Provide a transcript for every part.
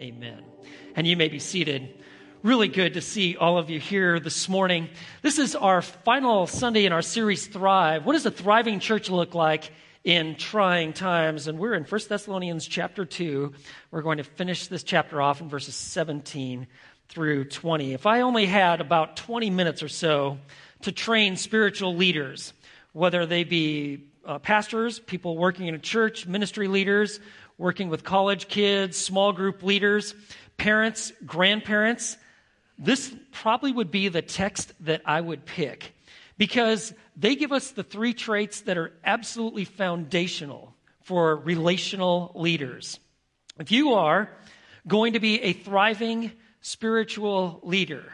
Amen. And you may be seated. Really good to see all of you here this morning. This is our final Sunday in our series, Thrive. What does a thriving church look like in trying times? And we're in 1 Thessalonians chapter 2. We're going to finish this chapter off in verses 17 through 20. If I only had about 20 minutes or so to train spiritual leaders, whether they be uh, pastors, people working in a church, ministry leaders, working with college kids, small group leaders, parents, grandparents, this probably would be the text that I would pick because they give us the three traits that are absolutely foundational for relational leaders. If you are going to be a thriving spiritual leader,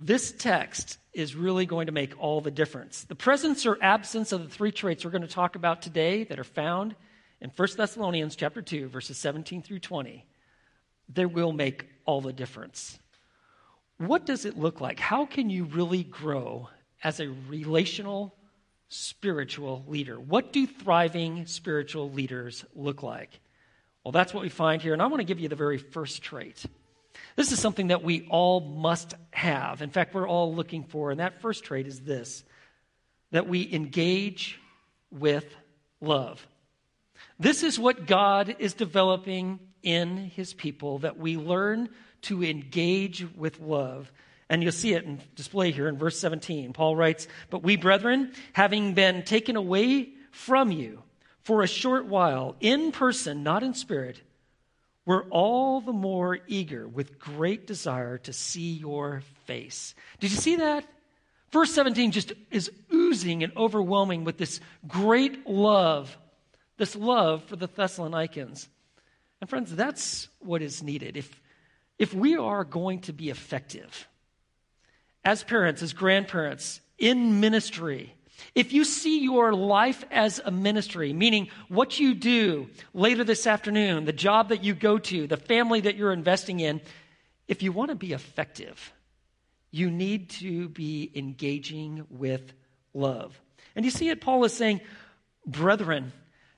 this text is really going to make all the difference. The presence or absence of the three traits we're going to talk about today that are found in 1 Thessalonians chapter 2 verses 17 through 20 they will make all the difference. What does it look like? How can you really grow as a relational spiritual leader? What do thriving spiritual leaders look like? Well, that's what we find here, and I want to give you the very first trait. This is something that we all must have. In fact, we're all looking for, and that first trait is this that we engage with love. This is what God is developing in his people, that we learn to engage with love. And you'll see it in display here in verse 17. Paul writes, But we, brethren, having been taken away from you for a short while, in person, not in spirit, we're all the more eager with great desire to see your face. Did you see that? Verse 17 just is oozing and overwhelming with this great love this love for the Thessalonians. And friends, that's what is needed. If, if we are going to be effective as parents, as grandparents, in ministry, if you see your life as a ministry, meaning what you do later this afternoon, the job that you go to, the family that you're investing in, if you want to be effective, you need to be engaging with love. And you see it, Paul is saying, brethren,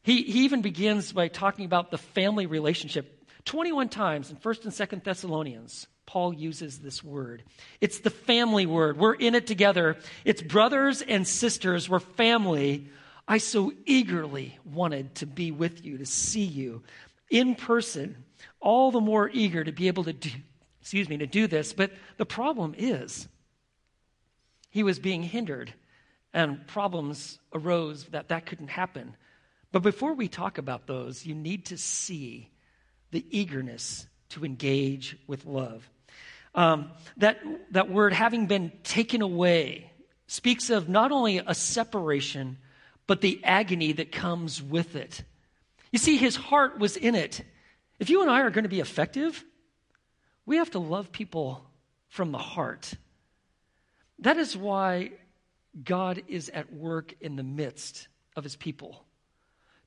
he, he even begins by talking about the family relationship. 21 times in 1st and 2nd Thessalonians, Paul uses this word. It's the family word. We're in it together. It's brothers and sisters. We're family. I so eagerly wanted to be with you, to see you in person, all the more eager to be able to do, excuse me, to do this. But the problem is, he was being hindered, and problems arose that that couldn't happen. But before we talk about those, you need to see the eagerness to engage with love. Um, that, that word, having been taken away, speaks of not only a separation, but the agony that comes with it. You see, his heart was in it. If you and I are going to be effective, we have to love people from the heart. That is why God is at work in the midst of his people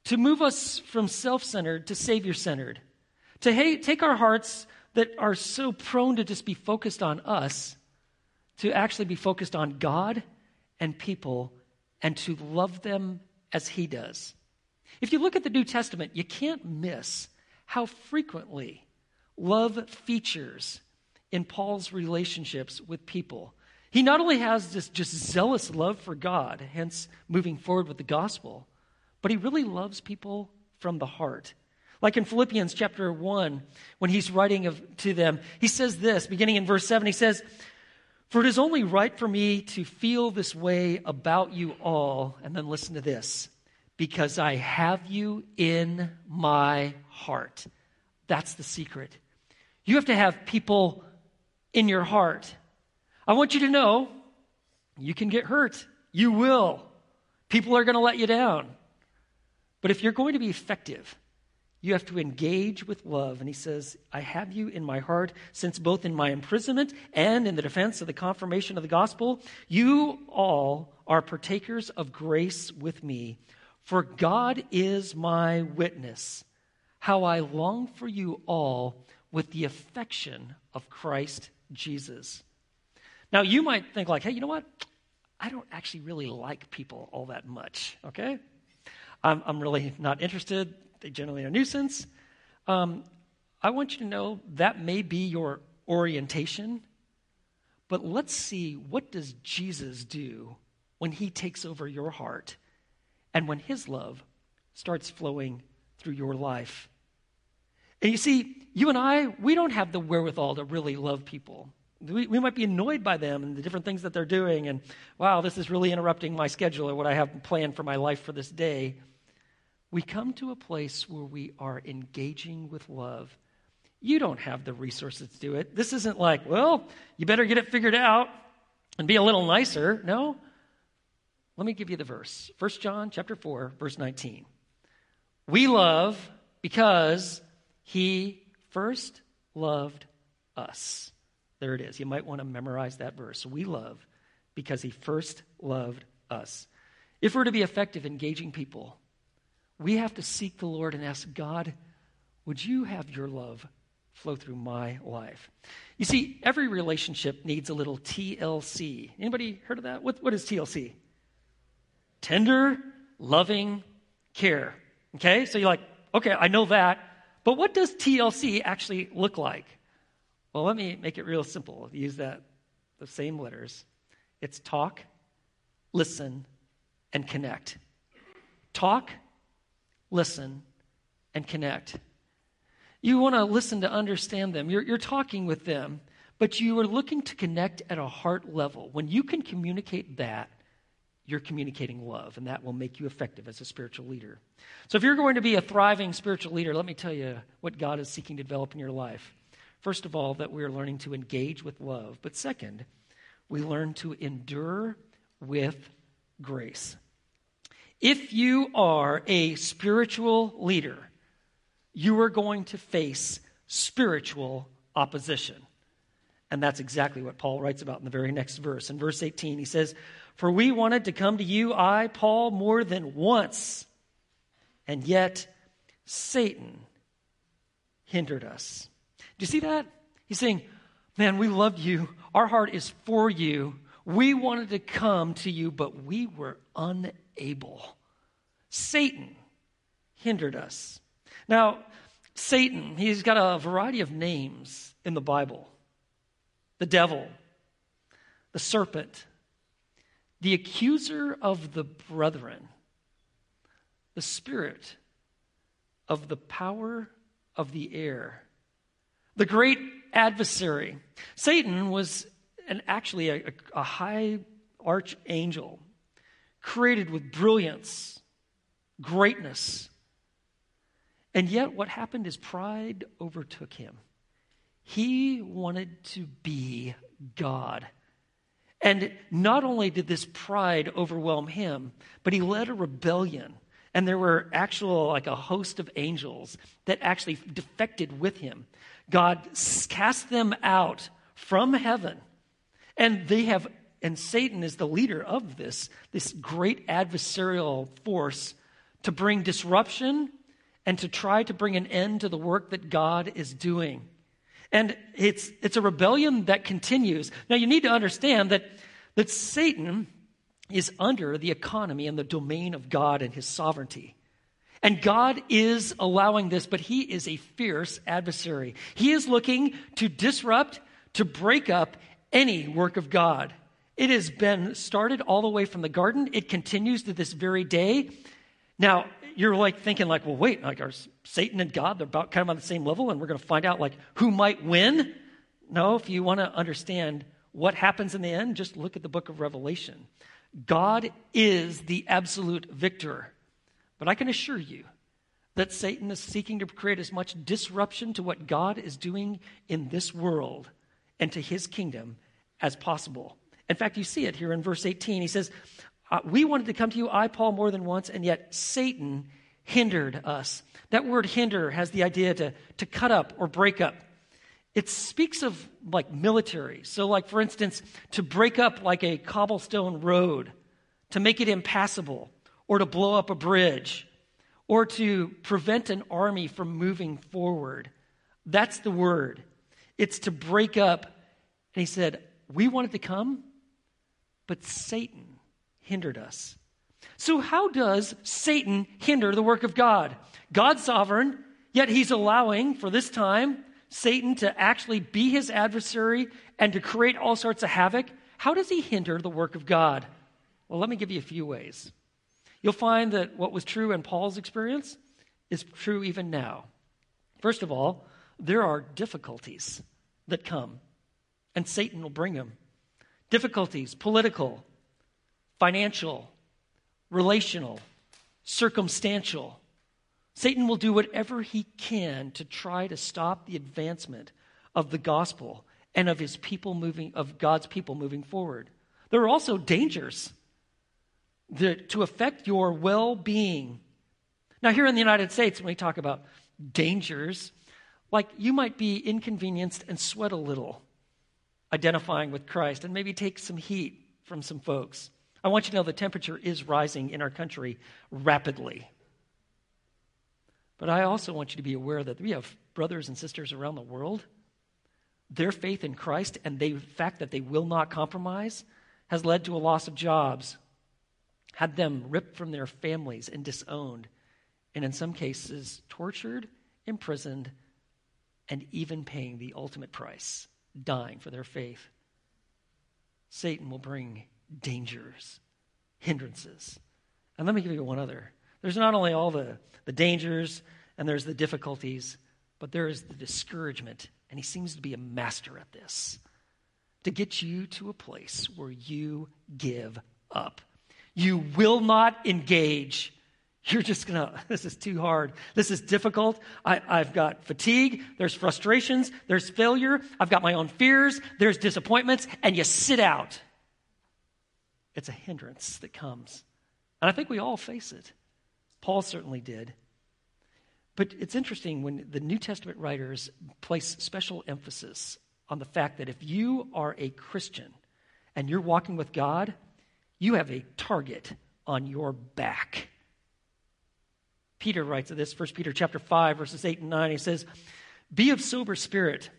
to move us from self centered to Savior centered, to hey, take our hearts that are so prone to just be focused on us, to actually be focused on God and people, and to love them as He does. If you look at the New Testament, you can't miss how frequently love features in Paul's relationships with people. He not only has this just zealous love for God, hence moving forward with the gospel, but he really loves people from the heart. Like in Philippians chapter 1, when he's writing of, to them, he says this, beginning in verse 7, he says, For it is only right for me to feel this way about you all, and then listen to this, because I have you in my heart. That's the secret. You have to have people in your heart. I want you to know you can get hurt. You will. People are going to let you down. But if you're going to be effective, you have to engage with love. And he says, I have you in my heart, since both in my imprisonment and in the defense of the confirmation of the gospel, you all are partakers of grace with me. For God is my witness, how I long for you all with the affection of Christ Jesus. Now, you might think, like, hey, you know what? I don't actually really like people all that much, okay? I'm, I'm really not interested. They generally are a nuisance. Um, I want you to know that may be your orientation, but let's see what does Jesus do when he takes over your heart and when his love starts flowing through your life. And you see, you and I, we don't have the wherewithal to really love people. We, we might be annoyed by them and the different things that they're doing, and wow, this is really interrupting my schedule or what I have planned for my life for this day. We come to a place where we are engaging with love. You don't have the resources to do it. This isn't like, well, you better get it figured out and be a little nicer. No. Let me give you the verse. 1 John chapter 4, verse 19. We love because he first loved us. There it is. You might want to memorize that verse. We love because he first loved us. If we're to be effective engaging people, we have to seek the Lord and ask God, would you have your love flow through my life? You see, every relationship needs a little TLC. Anybody heard of that? What, what is TLC? Tender, loving care. Okay? So you're like, okay, I know that. But what does TLC actually look like? Well, let me make it real simple. Use that the same letters. It's talk, listen, and connect. Talk, listen, and connect. You want to listen to understand them. You're, you're talking with them, but you are looking to connect at a heart level. When you can communicate that, you're communicating love, and that will make you effective as a spiritual leader. So, if you're going to be a thriving spiritual leader, let me tell you what God is seeking to develop in your life. First of all, that we are learning to engage with love. But second, we learn to endure with grace. If you are a spiritual leader, you are going to face spiritual opposition. And that's exactly what Paul writes about in the very next verse. In verse 18, he says, For we wanted to come to you, I, Paul, more than once, and yet Satan hindered us. You see that? He's saying, Man, we love you. Our heart is for you. We wanted to come to you, but we were unable. Satan hindered us. Now, Satan, he's got a variety of names in the Bible the devil, the serpent, the accuser of the brethren, the spirit of the power of the air the great adversary. Satan was an, actually a, a high archangel created with brilliance, greatness. And yet, what happened is pride overtook him. He wanted to be God. And not only did this pride overwhelm him, but he led a rebellion. And there were actual, like a host of angels that actually defected with him. God cast them out from heaven. And they have, and Satan is the leader of this, this great adversarial force to bring disruption and to try to bring an end to the work that God is doing. And it's, it's a rebellion that continues. Now, you need to understand that, that Satan is under the economy and the domain of God and his sovereignty. And God is allowing this, but He is a fierce adversary. He is looking to disrupt, to break up any work of God. It has been started all the way from the garden. It continues to this very day. Now, you're like thinking like, well, wait, like are Satan and God, they're about kind of on the same level and we're going to find out like who might win? No, if you want to understand what happens in the end, just look at the book of Revelation. God is the absolute victor. But I can assure you that Satan is seeking to create as much disruption to what God is doing in this world and to his kingdom as possible. In fact, you see it here in verse 18. He says, uh, We wanted to come to you, I, Paul, more than once, and yet Satan hindered us. That word hinder has the idea to, to cut up or break up. It speaks of like military. So, like, for instance, to break up like a cobblestone road, to make it impassable or to blow up a bridge or to prevent an army from moving forward. That's the word. It's to break up. And he said, We wanted to come, but Satan hindered us. So, how does Satan hinder the work of God? God's sovereign. Yet he's allowing, for this time, Satan to actually be his adversary and to create all sorts of havoc. How does he hinder the work of God? Well, let me give you a few ways. You'll find that what was true in Paul's experience is true even now. First of all, there are difficulties that come, and Satan will bring them. Difficulties, political, financial, relational, circumstantial. Satan will do whatever he can to try to stop the advancement of the gospel and of his people moving of God's people moving forward. There are also dangers that, to affect your well-being. Now here in the United States when we talk about dangers, like you might be inconvenienced and sweat a little identifying with Christ and maybe take some heat from some folks. I want you to know the temperature is rising in our country rapidly. But I also want you to be aware that we have brothers and sisters around the world. Their faith in Christ and the fact that they will not compromise has led to a loss of jobs, had them ripped from their families and disowned, and in some cases, tortured, imprisoned, and even paying the ultimate price, dying for their faith. Satan will bring dangers, hindrances. And let me give you one other. There's not only all the, the dangers and there's the difficulties, but there is the discouragement. And he seems to be a master at this to get you to a place where you give up. You will not engage. You're just gonna, this is too hard. This is difficult. I, I've got fatigue. There's frustrations. There's failure. I've got my own fears. There's disappointments. And you sit out. It's a hindrance that comes. And I think we all face it. Paul certainly did. But it's interesting when the New Testament writers place special emphasis on the fact that if you are a Christian and you're walking with God, you have a target on your back. Peter writes of this, 1 Peter chapter 5, verses 8 and 9. He says, Be of sober spirit,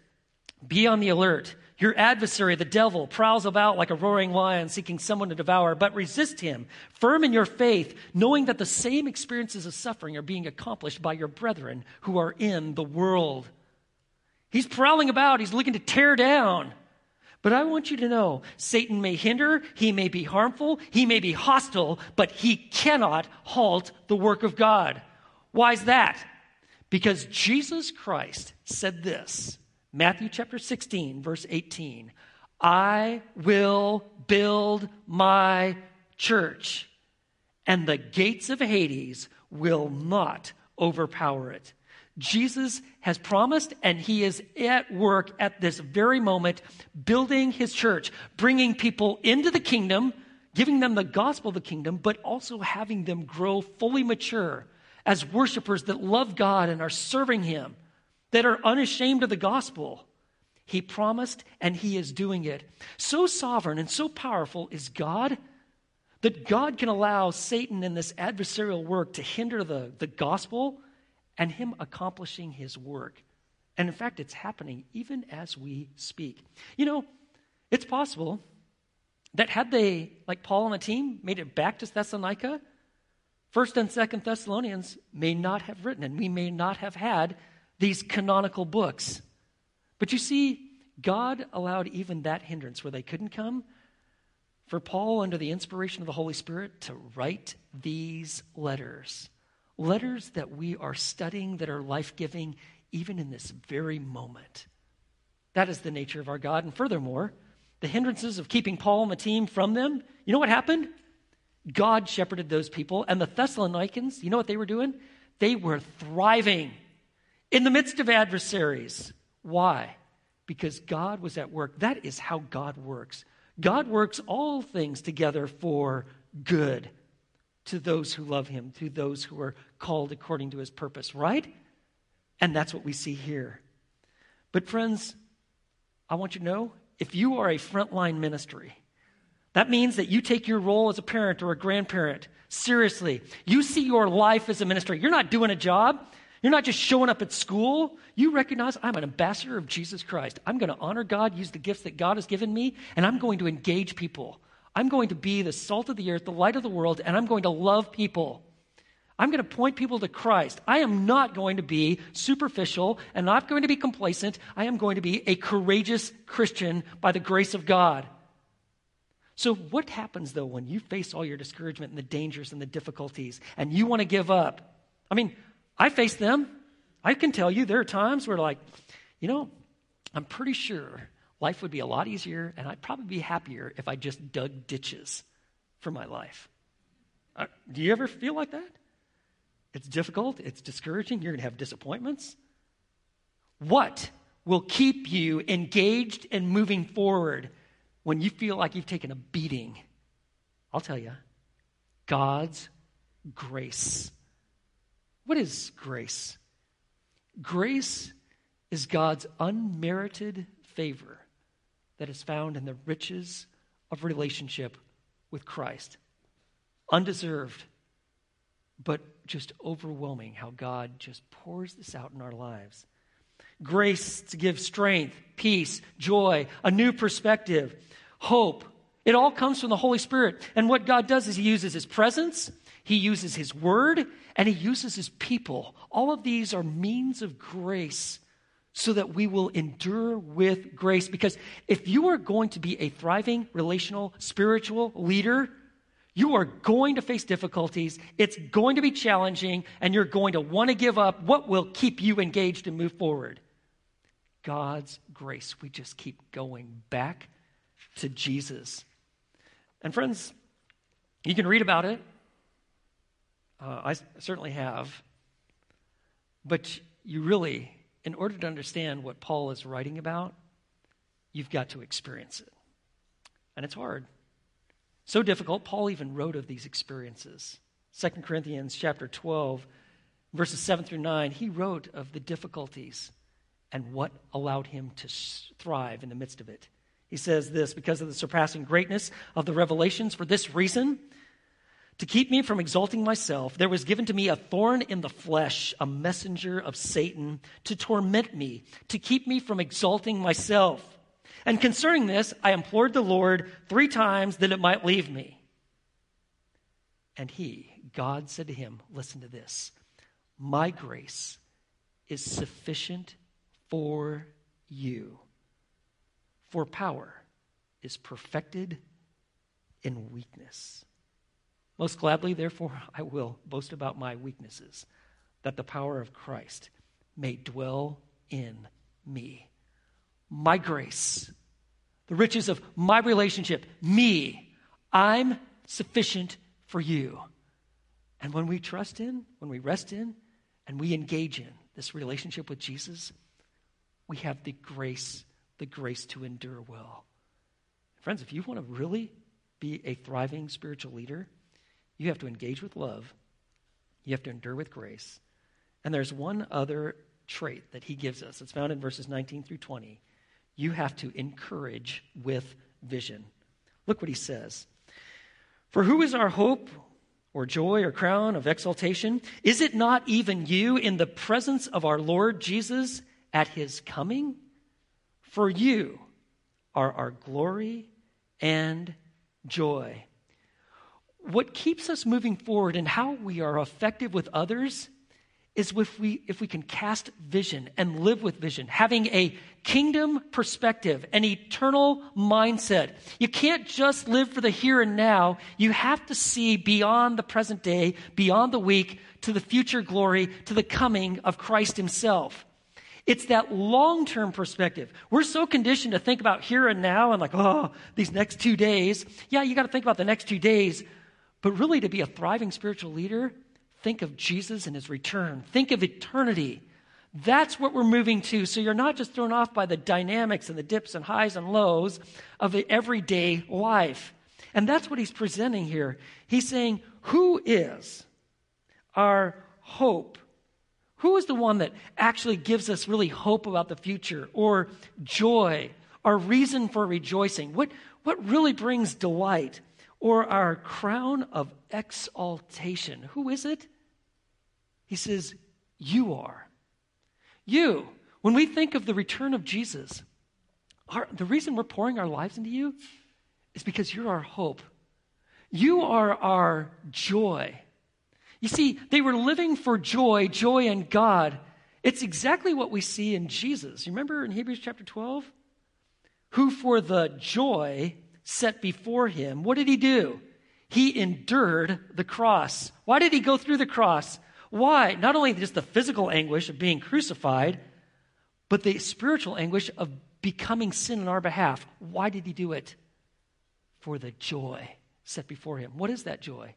be on the alert. Your adversary, the devil, prowls about like a roaring lion seeking someone to devour, but resist him, firm in your faith, knowing that the same experiences of suffering are being accomplished by your brethren who are in the world. He's prowling about, he's looking to tear down. But I want you to know Satan may hinder, he may be harmful, he may be hostile, but he cannot halt the work of God. Why is that? Because Jesus Christ said this Matthew chapter 16, verse 18. I will build my church, and the gates of Hades will not overpower it. Jesus has promised, and he is at work at this very moment, building his church, bringing people into the kingdom, giving them the gospel of the kingdom, but also having them grow fully mature as worshipers that love God and are serving him that are unashamed of the gospel. He promised and he is doing it. So sovereign and so powerful is God that God can allow Satan in this adversarial work to hinder the, the gospel and him accomplishing his work. And in fact, it's happening even as we speak. You know, it's possible that had they, like Paul and the team, made it back to Thessalonica, First and Second Thessalonians may not have written, and we may not have had these canonical books. But you see, God allowed even that hindrance where they couldn't come for Paul, under the inspiration of the Holy Spirit, to write these letters. Letters that we are studying that are life giving even in this very moment. That is the nature of our God. And furthermore, the hindrances of keeping Paul and the team from them, you know what happened? God shepherded those people, and the Thessalonians, you know what they were doing? They were thriving in the midst of adversaries. Why? Because God was at work. That is how God works. God works all things together for good to those who love him, to those who are called according to his purpose, right? And that's what we see here. But, friends, I want you to know if you are a frontline ministry, that means that you take your role as a parent or a grandparent seriously. You see your life as a ministry. You're not doing a job, you're not just showing up at school. You recognize I'm an ambassador of Jesus Christ. I'm going to honor God, use the gifts that God has given me, and I'm going to engage people. I'm going to be the salt of the earth, the light of the world, and I'm going to love people. I'm going to point people to Christ. I am not going to be superficial and not going to be complacent. I am going to be a courageous Christian by the grace of God. So, what happens though when you face all your discouragement and the dangers and the difficulties and you want to give up? I mean, I face them. I can tell you there are times where, like, you know, I'm pretty sure life would be a lot easier and I'd probably be happier if I just dug ditches for my life. Uh, do you ever feel like that? It's difficult, it's discouraging, you're going to have disappointments. What will keep you engaged and moving forward when you feel like you've taken a beating? I'll tell you God's grace. What is grace? Grace is God's unmerited favor that is found in the riches of relationship with Christ. Undeserved, but just overwhelming how God just pours this out in our lives. Grace to give strength, peace, joy, a new perspective, hope. It all comes from the Holy Spirit. And what God does is He uses His presence, He uses His word, and He uses His people. All of these are means of grace so that we will endure with grace. Because if you are going to be a thriving, relational, spiritual leader, you are going to face difficulties. It's going to be challenging, and you're going to want to give up. What will keep you engaged and move forward? God's grace. We just keep going back to Jesus. And, friends, you can read about it. Uh, I certainly have. But you really, in order to understand what Paul is writing about, you've got to experience it. And it's hard. So difficult, Paul even wrote of these experiences. 2 Corinthians chapter 12, verses 7 through 9, he wrote of the difficulties and what allowed him to thrive in the midst of it. He says this because of the surpassing greatness of the revelations, for this reason, to keep me from exalting myself, there was given to me a thorn in the flesh, a messenger of Satan, to torment me, to keep me from exalting myself. And concerning this, I implored the Lord three times that it might leave me. And he, God, said to him, Listen to this. My grace is sufficient for you, for power is perfected in weakness. Most gladly, therefore, I will boast about my weaknesses, that the power of Christ may dwell in me my grace, the riches of my relationship, me. I'm sufficient for you. And when we trust in, when we rest in, and we engage in this relationship with Jesus, we have the grace, the grace to endure well. Friends, if you want to really be a thriving spiritual leader, you have to engage with love, you have to endure with grace. And there's one other trait that he gives us. It's found in verses 19 through 20 you have to encourage with vision. Look what he says. For who is our hope or joy or crown of exaltation? Is it not even you in the presence of our Lord Jesus at his coming? For you are our glory and joy. What keeps us moving forward and how we are effective with others is if we, if we can cast vision and live with vision, having a kingdom perspective, an eternal mindset. You can't just live for the here and now. You have to see beyond the present day, beyond the week, to the future glory, to the coming of Christ Himself. It's that long term perspective. We're so conditioned to think about here and now and like, oh, these next two days. Yeah, you got to think about the next two days. But really, to be a thriving spiritual leader, Think of Jesus and his return. Think of eternity. That's what we're moving to. So you're not just thrown off by the dynamics and the dips and highs and lows of the everyday life. And that's what he's presenting here. He's saying, Who is our hope? Who is the one that actually gives us really hope about the future or joy, our reason for rejoicing? What, what really brings delight? Or our crown of exaltation? Who is it? He says, You are. You. When we think of the return of Jesus, our, the reason we're pouring our lives into you is because you're our hope. You are our joy. You see, they were living for joy, joy in God. It's exactly what we see in Jesus. You remember in Hebrews chapter 12? Who for the joy set before him, what did he do? He endured the cross. Why did he go through the cross? Why? Not only just the physical anguish of being crucified, but the spiritual anguish of becoming sin on our behalf. Why did he do it? For the joy set before him. What is that joy?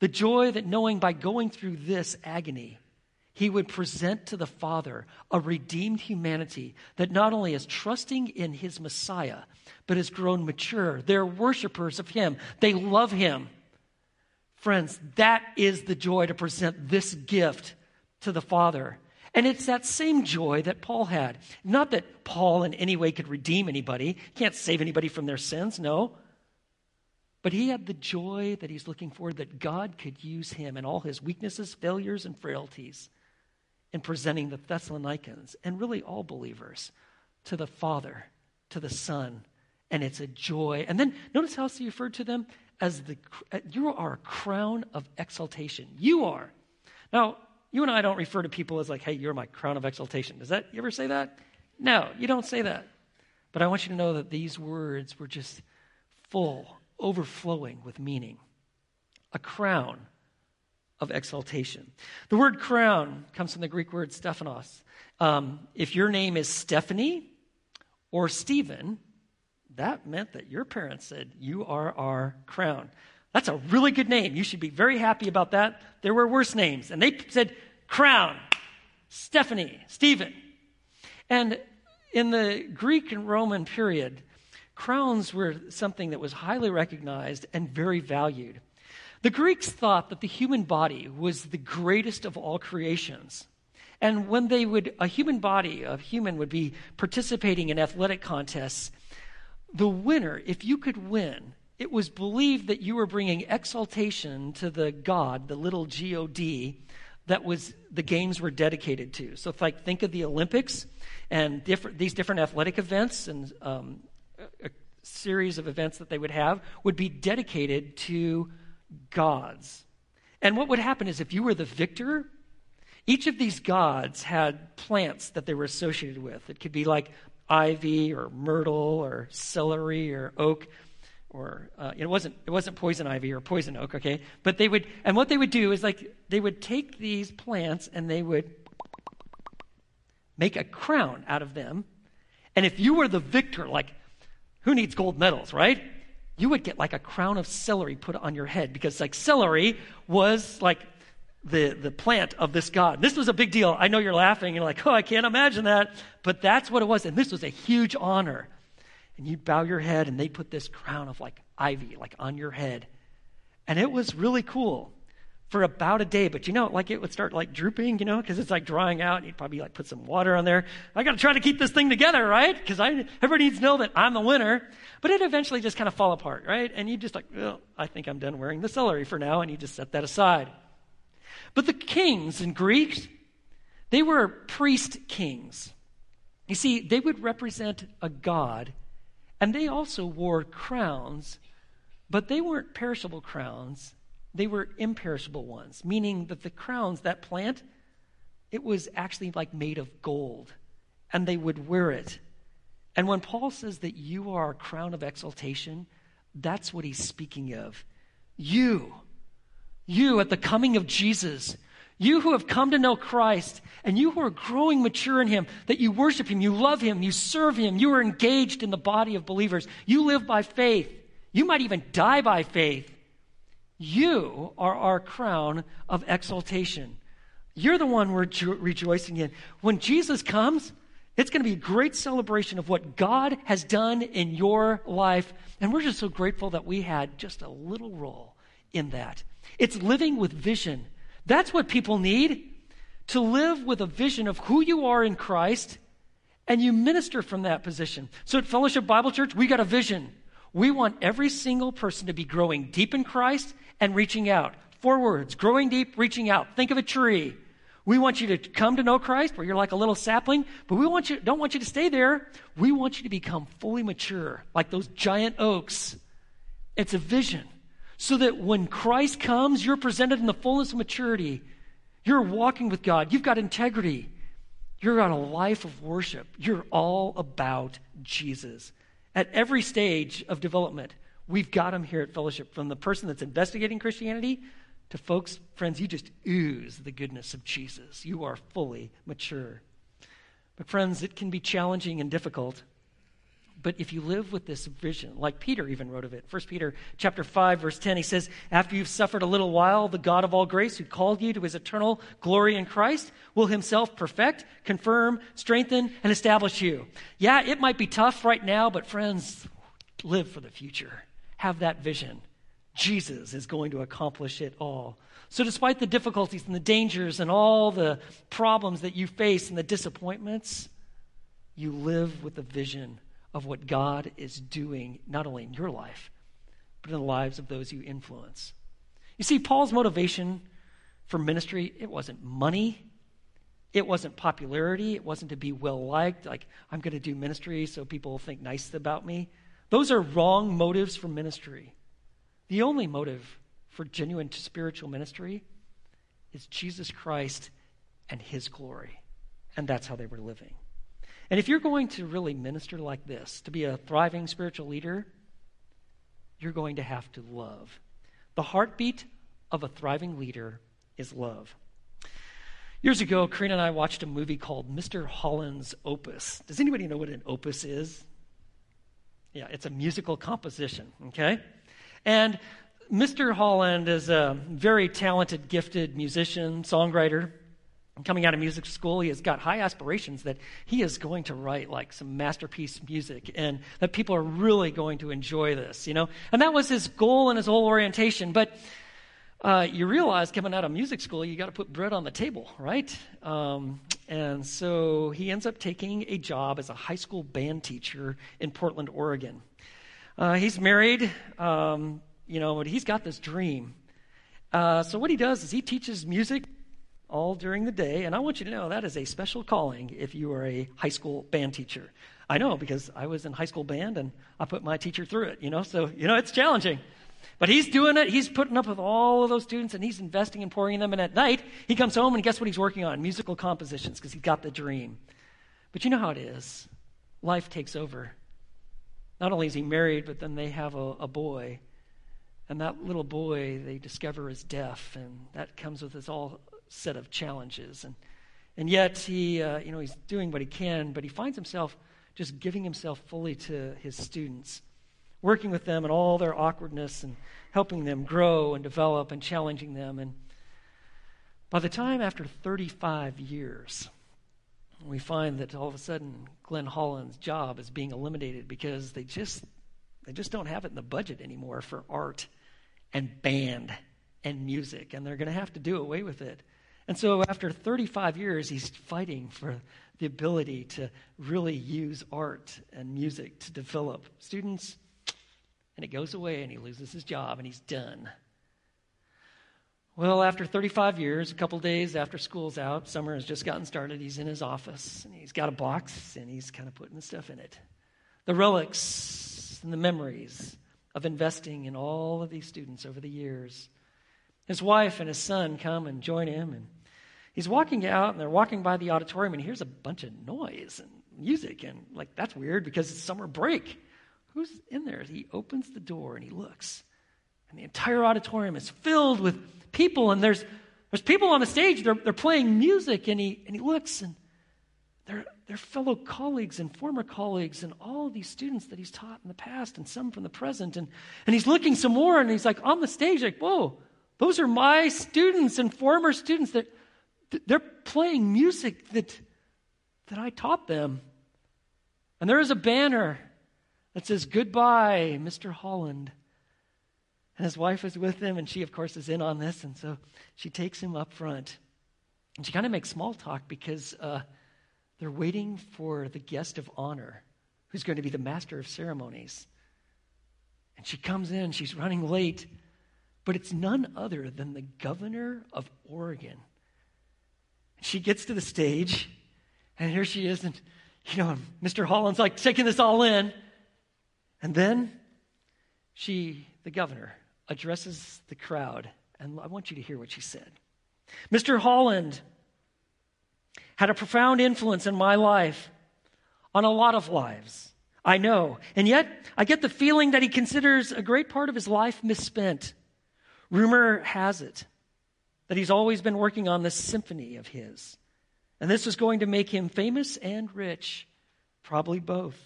The joy that knowing by going through this agony, he would present to the Father a redeemed humanity that not only is trusting in his Messiah, but has grown mature. They're worshipers of him, they love him. Friends, that is the joy to present this gift to the Father. And it's that same joy that Paul had. Not that Paul in any way could redeem anybody, he can't save anybody from their sins, no. But he had the joy that he's looking for that God could use him and all his weaknesses, failures, and frailties in presenting the Thessalonians and really all believers to the Father, to the Son. And it's a joy. And then notice how he referred to them as the you are a crown of exaltation. You are. Now, you and I don't refer to people as like, hey, you're my crown of exaltation. Does that you ever say that? No, you don't say that. But I want you to know that these words were just full overflowing with meaning. A crown of exaltation. The word crown comes from the Greek word Stephanos. Um, if your name is Stephanie or Stephen, that meant that your parents said, You are our crown. That's a really good name. You should be very happy about that. There were worse names. And they said, Crown, Stephanie, Stephen. And in the Greek and Roman period, crowns were something that was highly recognized and very valued. The Greeks thought that the human body was the greatest of all creations. And when they would, a human body, a human would be participating in athletic contests, the winner, if you could win, it was believed that you were bringing exaltation to the God, the little God, that was the games were dedicated to. So, if like think of the Olympics and different, these different athletic events and um, a series of events that they would have would be dedicated to gods. And what would happen is if you were the victor, each of these gods had plants that they were associated with. It could be like ivy or myrtle or celery or oak or uh, it wasn't it wasn't poison ivy or poison oak okay but they would and what they would do is like they would take these plants and they would make a crown out of them and if you were the victor like who needs gold medals, right? You would get like a crown of celery put on your head because like celery was like the, the plant of this God. This was a big deal. I know you're laughing. You're like, oh, I can't imagine that. But that's what it was. And this was a huge honor. And you'd bow your head and they'd put this crown of like ivy, like on your head. And it was really cool for about a day, but you know, like it would start like drooping, you know, because it's like drying out. And you'd probably like put some water on there. I got to try to keep this thing together, right? Because I everybody needs to know that I'm the winner. But it eventually just kind of fall apart, right? And you just like, well, I think I'm done wearing the celery for now, and you just set that aside. But the kings in Greeks, they were priest kings. You see, they would represent a god, and they also wore crowns, but they weren't perishable crowns they were imperishable ones, meaning that the crowns, that plant, it was actually like made of gold, and they would wear it. And when Paul says that you are a crown of exaltation, that's what he's speaking of. You, you at the coming of Jesus, you who have come to know Christ, and you who are growing mature in Him, that you worship Him, you love Him, you serve Him, you are engaged in the body of believers, you live by faith, you might even die by faith. You are our crown of exaltation. You're the one we're jo- rejoicing in. When Jesus comes, it's going to be a great celebration of what God has done in your life. And we're just so grateful that we had just a little role in that. It's living with vision. That's what people need to live with a vision of who you are in Christ, and you minister from that position. So at Fellowship Bible Church, we got a vision. We want every single person to be growing deep in Christ and reaching out. Four words growing deep, reaching out. Think of a tree. We want you to come to know Christ where you're like a little sapling, but we want you, don't want you to stay there. We want you to become fully mature, like those giant oaks. It's a vision. so that when Christ comes, you're presented in the fullness of maturity. You're walking with God. You've got integrity. You're on a life of worship. You're all about Jesus. At every stage of development, we've got them here at Fellowship from the person that's investigating Christianity to folks, friends, you just ooze the goodness of Jesus. You are fully mature. But, friends, it can be challenging and difficult. But if you live with this vision, like Peter even wrote of it, 1 Peter chapter 5, verse 10, he says, After you've suffered a little while, the God of all grace, who called you to his eternal glory in Christ, will himself perfect, confirm, strengthen, and establish you. Yeah, it might be tough right now, but friends, live for the future. Have that vision. Jesus is going to accomplish it all. So, despite the difficulties and the dangers and all the problems that you face and the disappointments, you live with the vision of what God is doing, not only in your life, but in the lives of those you influence. You see, Paul's motivation for ministry, it wasn't money, it wasn't popularity, it wasn't to be well liked, like, I'm going to do ministry so people think nice about me. Those are wrong motives for ministry. The only motive for genuine spiritual ministry is Jesus Christ and his glory. And that's how they were living. And if you're going to really minister like this, to be a thriving spiritual leader, you're going to have to love. The heartbeat of a thriving leader is love. Years ago, Karina and I watched a movie called Mr. Holland's Opus. Does anybody know what an opus is? Yeah, it's a musical composition, okay? And Mr. Holland is a very talented, gifted musician, songwriter coming out of music school, he has got high aspirations that he is going to write like some masterpiece music and that people are really going to enjoy this, you know? And that was his goal and his whole orientation. But uh, you realize coming out of music school, you got to put bread on the table, right? Um, and so he ends up taking a job as a high school band teacher in Portland, Oregon. Uh, he's married, um, you know, but he's got this dream. Uh, so what he does is he teaches music all during the day. And I want you to know that is a special calling if you are a high school band teacher. I know because I was in high school band and I put my teacher through it, you know, so, you know, it's challenging. But he's doing it. He's putting up with all of those students and he's investing and pouring in them. And at night, he comes home and guess what he's working on? Musical compositions because he's got the dream. But you know how it is. Life takes over. Not only is he married, but then they have a, a boy. And that little boy, they discover is deaf. And that comes with his all set of challenges. And, and yet, he, uh, you know, he's doing what he can, but he finds himself just giving himself fully to his students, working with them and all their awkwardness and helping them grow and develop and challenging them. And by the time after 35 years, we find that all of a sudden Glenn Holland's job is being eliminated because they just they just don't have it in the budget anymore for art and band and music, and they're going to have to do away with it. And so, after 35 years, he's fighting for the ability to really use art and music to develop students. And it goes away, and he loses his job, and he's done. Well, after 35 years, a couple days after school's out, summer has just gotten started. He's in his office, and he's got a box, and he's kind of putting the stuff in it. The relics and the memories of investing in all of these students over the years. His wife and his son come and join him, and he's walking out, and they're walking by the auditorium, and he hears a bunch of noise and music, and like that's weird because it's summer break. Who's in there? He opens the door and he looks, and the entire auditorium is filled with people, and there's there's people on the stage. They're they're playing music, and he and he looks, and they're they're fellow colleagues and former colleagues, and all these students that he's taught in the past, and some from the present, and and he's looking some more, and he's like on the stage, like whoa those are my students and former students that they're playing music that, that I taught them. And there is a banner that says, Goodbye, Mr. Holland. And his wife is with him, and she, of course, is in on this. And so she takes him up front. And she kind of makes small talk because uh, they're waiting for the guest of honor who's going to be the master of ceremonies. And she comes in, she's running late. But it's none other than the governor of Oregon. She gets to the stage, and here she is, and you know, Mr. Holland's like taking this all in. And then she, the governor, addresses the crowd, and I want you to hear what she said. Mr. Holland had a profound influence in my life, on a lot of lives. I know. And yet, I get the feeling that he considers a great part of his life misspent. Rumor has it that he's always been working on this symphony of his. And this was going to make him famous and rich, probably both.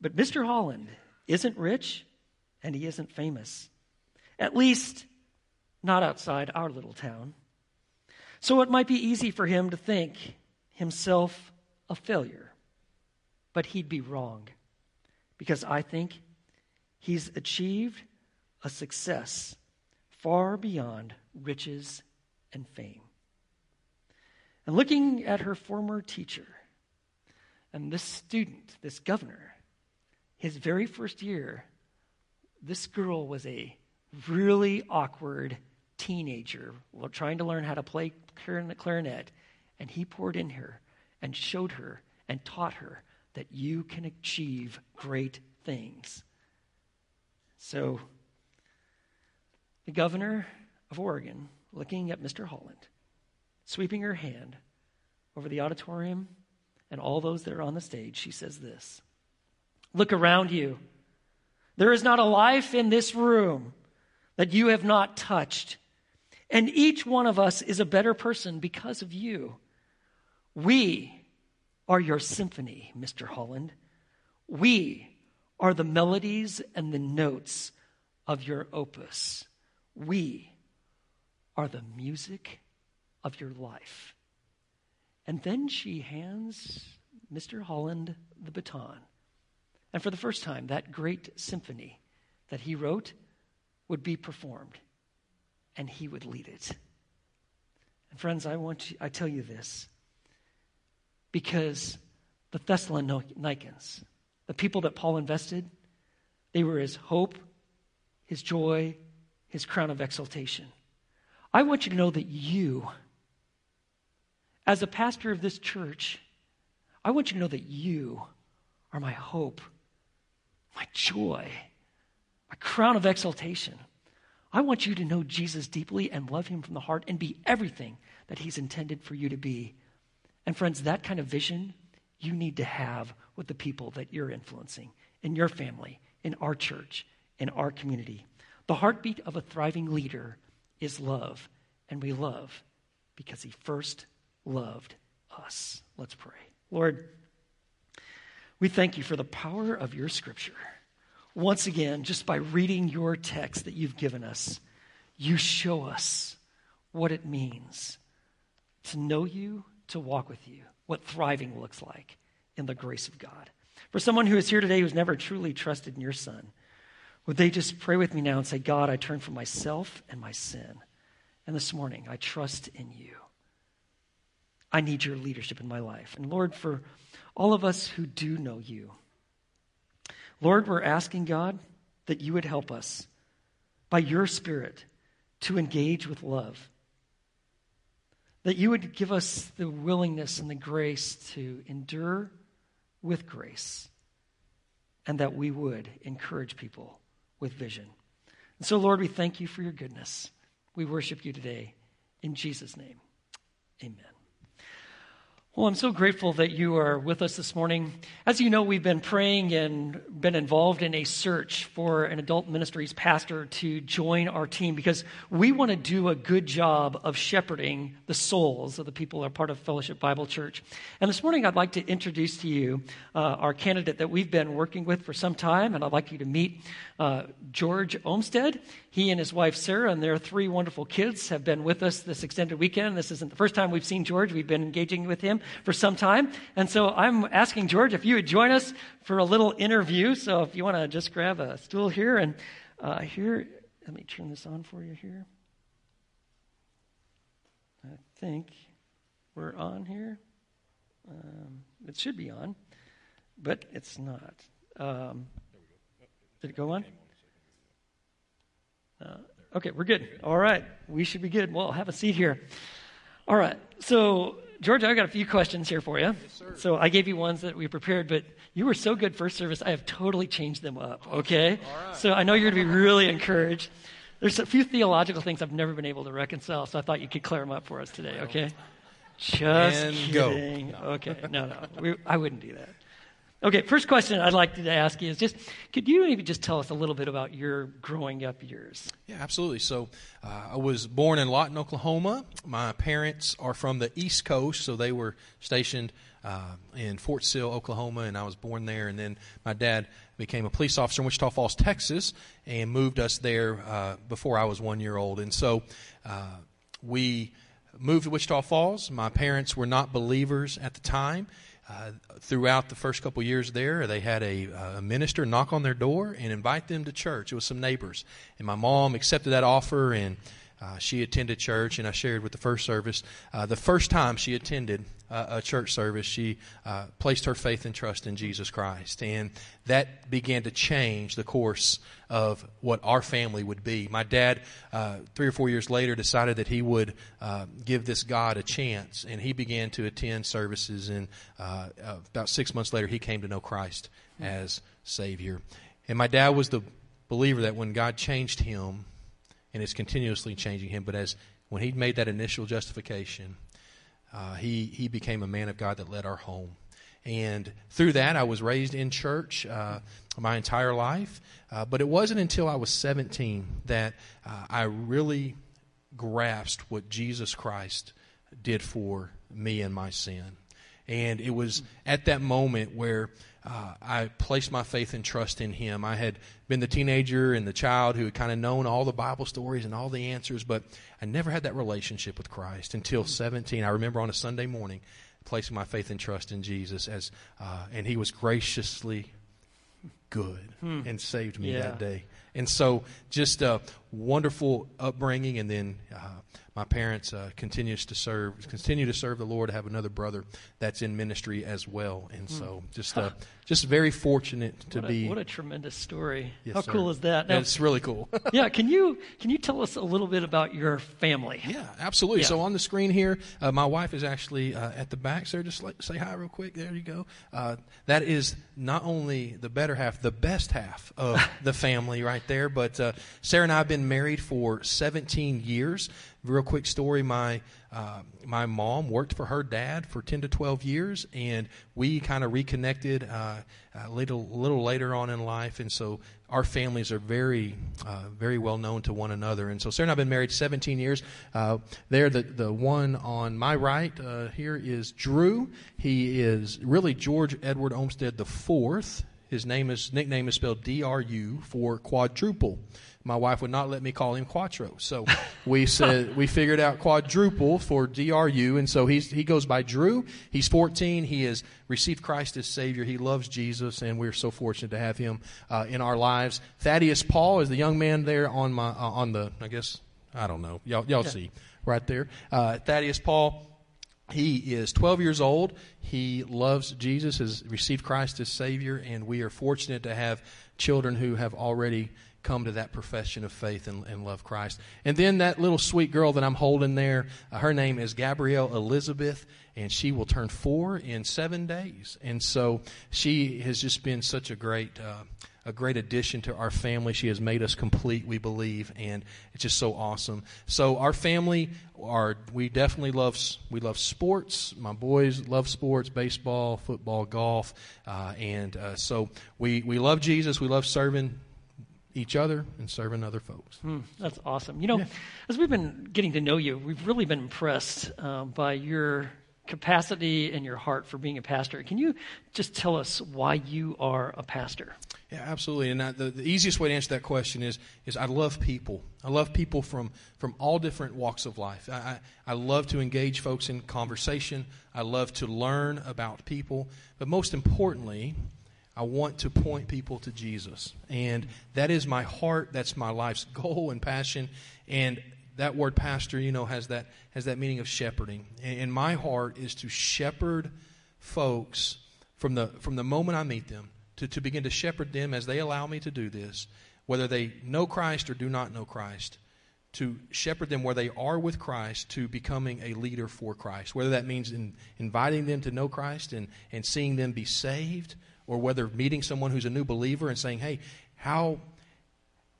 But Mr. Holland isn't rich and he isn't famous, at least not outside our little town. So it might be easy for him to think himself a failure. But he'd be wrong because I think he's achieved a success far beyond riches and fame. And looking at her former teacher and this student, this governor, his very first year, this girl was a really awkward teenager while trying to learn how to play clarinet, and he poured in her and showed her and taught her that you can achieve great things. So, the governor of Oregon, looking at Mr. Holland, sweeping her hand over the auditorium and all those that are on the stage, she says this Look around you. There is not a life in this room that you have not touched. And each one of us is a better person because of you. We are your symphony, Mr. Holland. We are the melodies and the notes of your opus. We are the music of your life. And then she hands Mr. Holland the baton. And for the first time, that great symphony that he wrote would be performed, and he would lead it. And friends, I want you, I tell you this because the Thessalonians, the people that Paul invested, they were his hope, his joy, his crown of exaltation. I want you to know that you, as a pastor of this church, I want you to know that you are my hope, my joy, my crown of exaltation. I want you to know Jesus deeply and love him from the heart and be everything that he's intended for you to be. And friends, that kind of vision you need to have with the people that you're influencing in your family, in our church, in our community. The heartbeat of a thriving leader is love, and we love because he first loved us. Let's pray. Lord, we thank you for the power of your scripture. Once again, just by reading your text that you've given us, you show us what it means to know you, to walk with you, what thriving looks like in the grace of God. For someone who is here today who's never truly trusted in your Son, would they just pray with me now and say, God, I turn from myself and my sin. And this morning, I trust in you. I need your leadership in my life. And Lord, for all of us who do know you, Lord, we're asking God that you would help us by your Spirit to engage with love. That you would give us the willingness and the grace to endure with grace, and that we would encourage people with vision. And so, Lord, we thank you for your goodness. We worship you today. In Jesus' name, amen. Well, I'm so grateful that you are with us this morning. As you know, we've been praying and been involved in a search for an adult ministries pastor to join our team because we want to do a good job of shepherding the souls of the people that are part of Fellowship Bible Church. And this morning, I'd like to introduce to you uh, our candidate that we've been working with for some time, and I'd like you to meet uh, George Olmsted. He and his wife Sarah and their three wonderful kids have been with us this extended weekend. This isn't the first time we've seen George. We've been engaging with him for some time. And so I'm asking George if you would join us for a little interview. So if you want to just grab a stool here and uh, here, let me turn this on for you here. I think we're on here. Um, it should be on, but it's not. Um, did it go on? Uh, okay, we're good. All right, we should be good. Well, have a seat here. All right, so George, I've got a few questions here for you. Yes, so I gave you ones that we prepared, but you were so good first service, I have totally changed them up, okay? So I know you're going to be really encouraged. There's a few theological things I've never been able to reconcile, so I thought you could clear them up for us today, okay? Just and kidding. Go. Okay, no, no, we, I wouldn't do that. Okay, first question I'd like to ask you is just could you maybe just tell us a little bit about your growing up years? Yeah, absolutely. So uh, I was born in Lawton, Oklahoma. My parents are from the East Coast, so they were stationed uh, in Fort Sill, Oklahoma, and I was born there. And then my dad became a police officer in Wichita Falls, Texas, and moved us there uh, before I was one year old. And so uh, we moved to Wichita Falls. My parents were not believers at the time. Uh, throughout the first couple years there, they had a, a, minister knock on their door and invite them to church. It was some neighbors, and my mom accepted that offer and uh, she attended church, and I shared with the first service. Uh, the first time she attended uh, a church service, she uh, placed her faith and trust in Jesus Christ. And that began to change the course of what our family would be. My dad, uh, three or four years later, decided that he would uh, give this God a chance, and he began to attend services. And about six months later, he came to know Christ as Savior. And my dad was the believer that when God changed him, and it's continuously changing him. But as when he made that initial justification, uh, he he became a man of God that led our home. And through that, I was raised in church uh, my entire life. Uh, but it wasn't until I was 17 that uh, I really grasped what Jesus Christ did for me and my sin. And it was at that moment where uh, I placed my faith and trust in Him. I had been the teenager and the child who had kind of known all the Bible stories and all the answers, but I never had that relationship with Christ until 17. I remember on a Sunday morning placing my faith and trust in Jesus as, uh, and He was graciously good hmm. and saved me yeah. that day. And so, just a wonderful upbringing, and then uh, my parents uh, continues to serve, continue to serve the Lord. I have another brother that's in ministry as well, and hmm. so just uh, just very fortunate to what a, be. What a tremendous story! Yes, How sir. cool is that? Now, it's really cool. yeah, can you can you tell us a little bit about your family? Yeah, absolutely. Yeah. So on the screen here, uh, my wife is actually uh, at the back. Sir, just like, say hi real quick. There you go. Uh, that is not only the better half, the best half of the family right there. But uh, Sarah and I have been married for 17 years. Real quick story: my uh, my mom worked for her dad for 10 to 12 years, and we kind of reconnected uh, a little little later on in life, and so our families are very uh, very well known to one another. And so Sarah and I've been married 17 years. Uh, there, the the one on my right uh, here is Drew. He is really George Edward Olmsted the fourth. His name is nickname is spelled D R U for quadruple my wife would not let me call him Quattro. So we said we figured out quadruple for DRU, and so he's he goes by Drew. He's 14. He has received Christ as Savior. He loves Jesus, and we're so fortunate to have him uh, in our lives. Thaddeus Paul is the young man there on my uh, on the I guess I don't know y'all y'all yeah. see right there. Uh, Thaddeus Paul. He is 12 years old. He loves Jesus, has received Christ as Savior, and we are fortunate to have children who have already come to that profession of faith and, and love Christ. And then that little sweet girl that I'm holding there, uh, her name is Gabrielle Elizabeth, and she will turn four in seven days. And so she has just been such a great. Uh, a great addition to our family. She has made us complete, we believe, and it's just so awesome. So our family are we definitely love we love sports. My boys love sports, baseball, football, golf, uh, and uh, so we we love Jesus. We love serving each other and serving other folks. Hmm, that's awesome. You know, yeah. as we've been getting to know you, we've really been impressed um, by your capacity and your heart for being a pastor. Can you just tell us why you are a pastor? Yeah, absolutely. And I, the, the easiest way to answer that question is is I love people. I love people from from all different walks of life. I, I, I love to engage folks in conversation. I love to learn about people. But most importantly, I want to point people to Jesus. And that is my heart. That's my life's goal and passion. And that word pastor, you know, has that, has that meaning of shepherding. And my heart is to shepherd folks from the, from the moment I meet them, to, to begin to shepherd them as they allow me to do this, whether they know Christ or do not know Christ, to shepherd them where they are with Christ to becoming a leader for Christ. Whether that means in inviting them to know Christ and, and seeing them be saved, or whether meeting someone who's a new believer and saying, hey, how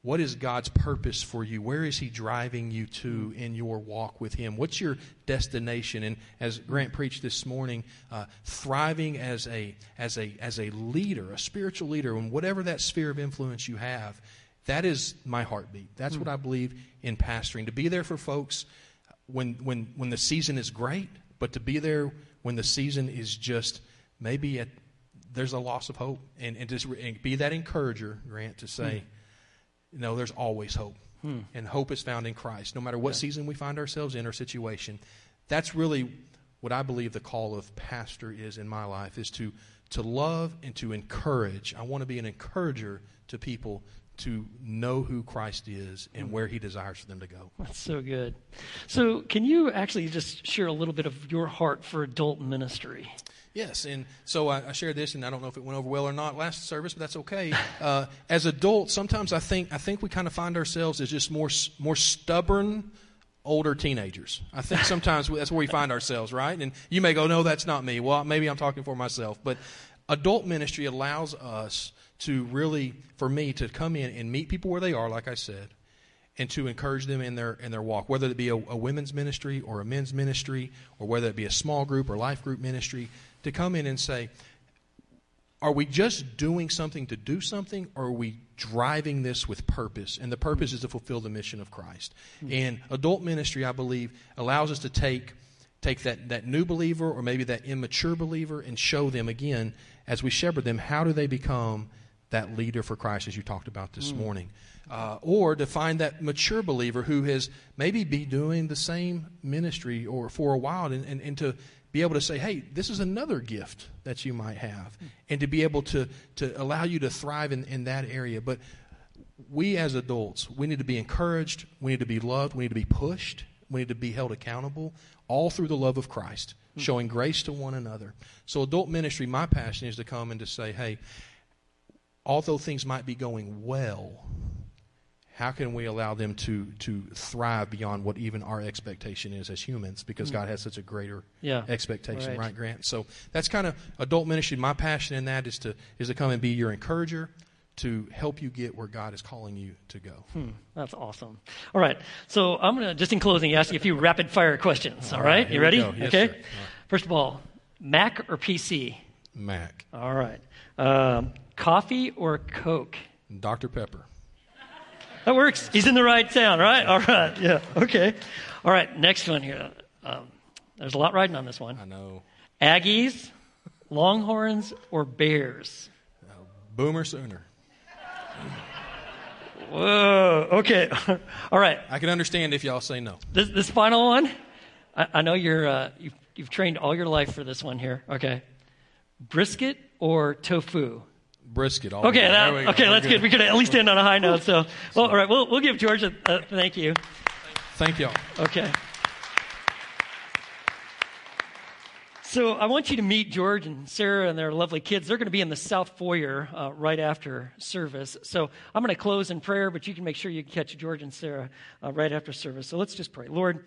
what is God's purpose for you? Where is He driving you to in your walk with Him? What's your destination? And as Grant preached this morning, uh, thriving as a as a as a leader, a spiritual leader, in whatever that sphere of influence you have, that is my heartbeat. That's what I believe in pastoring. To be there for folks when when when the season is great, but to be there when the season is just maybe at there's a loss of hope, and and just and be that encourager, Grant, to say. No, there's always hope. Hmm. And hope is found in Christ, no matter what yeah. season we find ourselves in or situation. That's really what I believe the call of pastor is in my life is to to love and to encourage. I want to be an encourager to people to know who Christ is and where he desires for them to go. That's so good. So, can you actually just share a little bit of your heart for adult ministry? Yes, and so I, I, shared this, and I don't know if it went over well or not last service, but that's okay. Uh, as adults, sometimes I think I think we kind of find ourselves as just more more stubborn older teenagers. I think sometimes that's where we find ourselves, right? And you may go, "No, that's not me." Well, maybe I'm talking for myself, but adult ministry allows us to really, for me, to come in and meet people where they are, like I said, and to encourage them in their in their walk, whether it be a, a women's ministry or a men's ministry, or whether it be a small group or life group ministry to come in and say, are we just doing something to do something, or are we driving this with purpose? And the purpose is to fulfill the mission of Christ. Mm-hmm. And adult ministry, I believe, allows us to take take that, that new believer or maybe that immature believer and show them again as we shepherd them how do they become that leader for Christ as you talked about this mm. morning. Uh, or to find that mature believer who has maybe be doing the same ministry or for a while and, and, and to be able to say, hey, this is another gift that you might have, and to be able to, to allow you to thrive in, in that area. But we as adults, we need to be encouraged, we need to be loved, we need to be pushed, we need to be held accountable, all through the love of Christ, showing grace to one another. So, adult ministry, my passion is to come and to say, hey, although things might be going well, how can we allow them to to thrive beyond what even our expectation is as humans because mm. God has such a greater yeah. expectation right. right. Grant so that's kind of adult ministry my passion in that is to is to come and be your encourager to help you get where God is calling you to go. Hmm, that's awesome. All right. So I'm going to, just in closing, ask you a few rapid fire questions. all, all right. right. You ready? Yes, okay. Right. First of all, Mac or PC? Mac. All right. Um, coffee or Coke? Dr. Pepper. That works. He's in the right town, right? All right. Yeah. Okay. All right. Next one here. Um, there's a lot riding on this one. I know. Aggies, Longhorns, or Bears? Uh, boomer sooner. Whoa. Okay. All right. I can understand if y'all say no. This, this final one, I, I know you're uh, you've, you've trained all your life for this one here. Okay. Brisket or tofu? Brisket. All okay, that, okay, that's good. good. We could at least end on a high note. So, well, all right, we'll, we'll give George a, a thank you. Thank you. Okay. So I want you to meet George and Sarah and their lovely kids. They're going to be in the South Foyer uh, right after service. So I'm going to close in prayer, but you can make sure you catch George and Sarah uh, right after service. So let's just pray. Lord,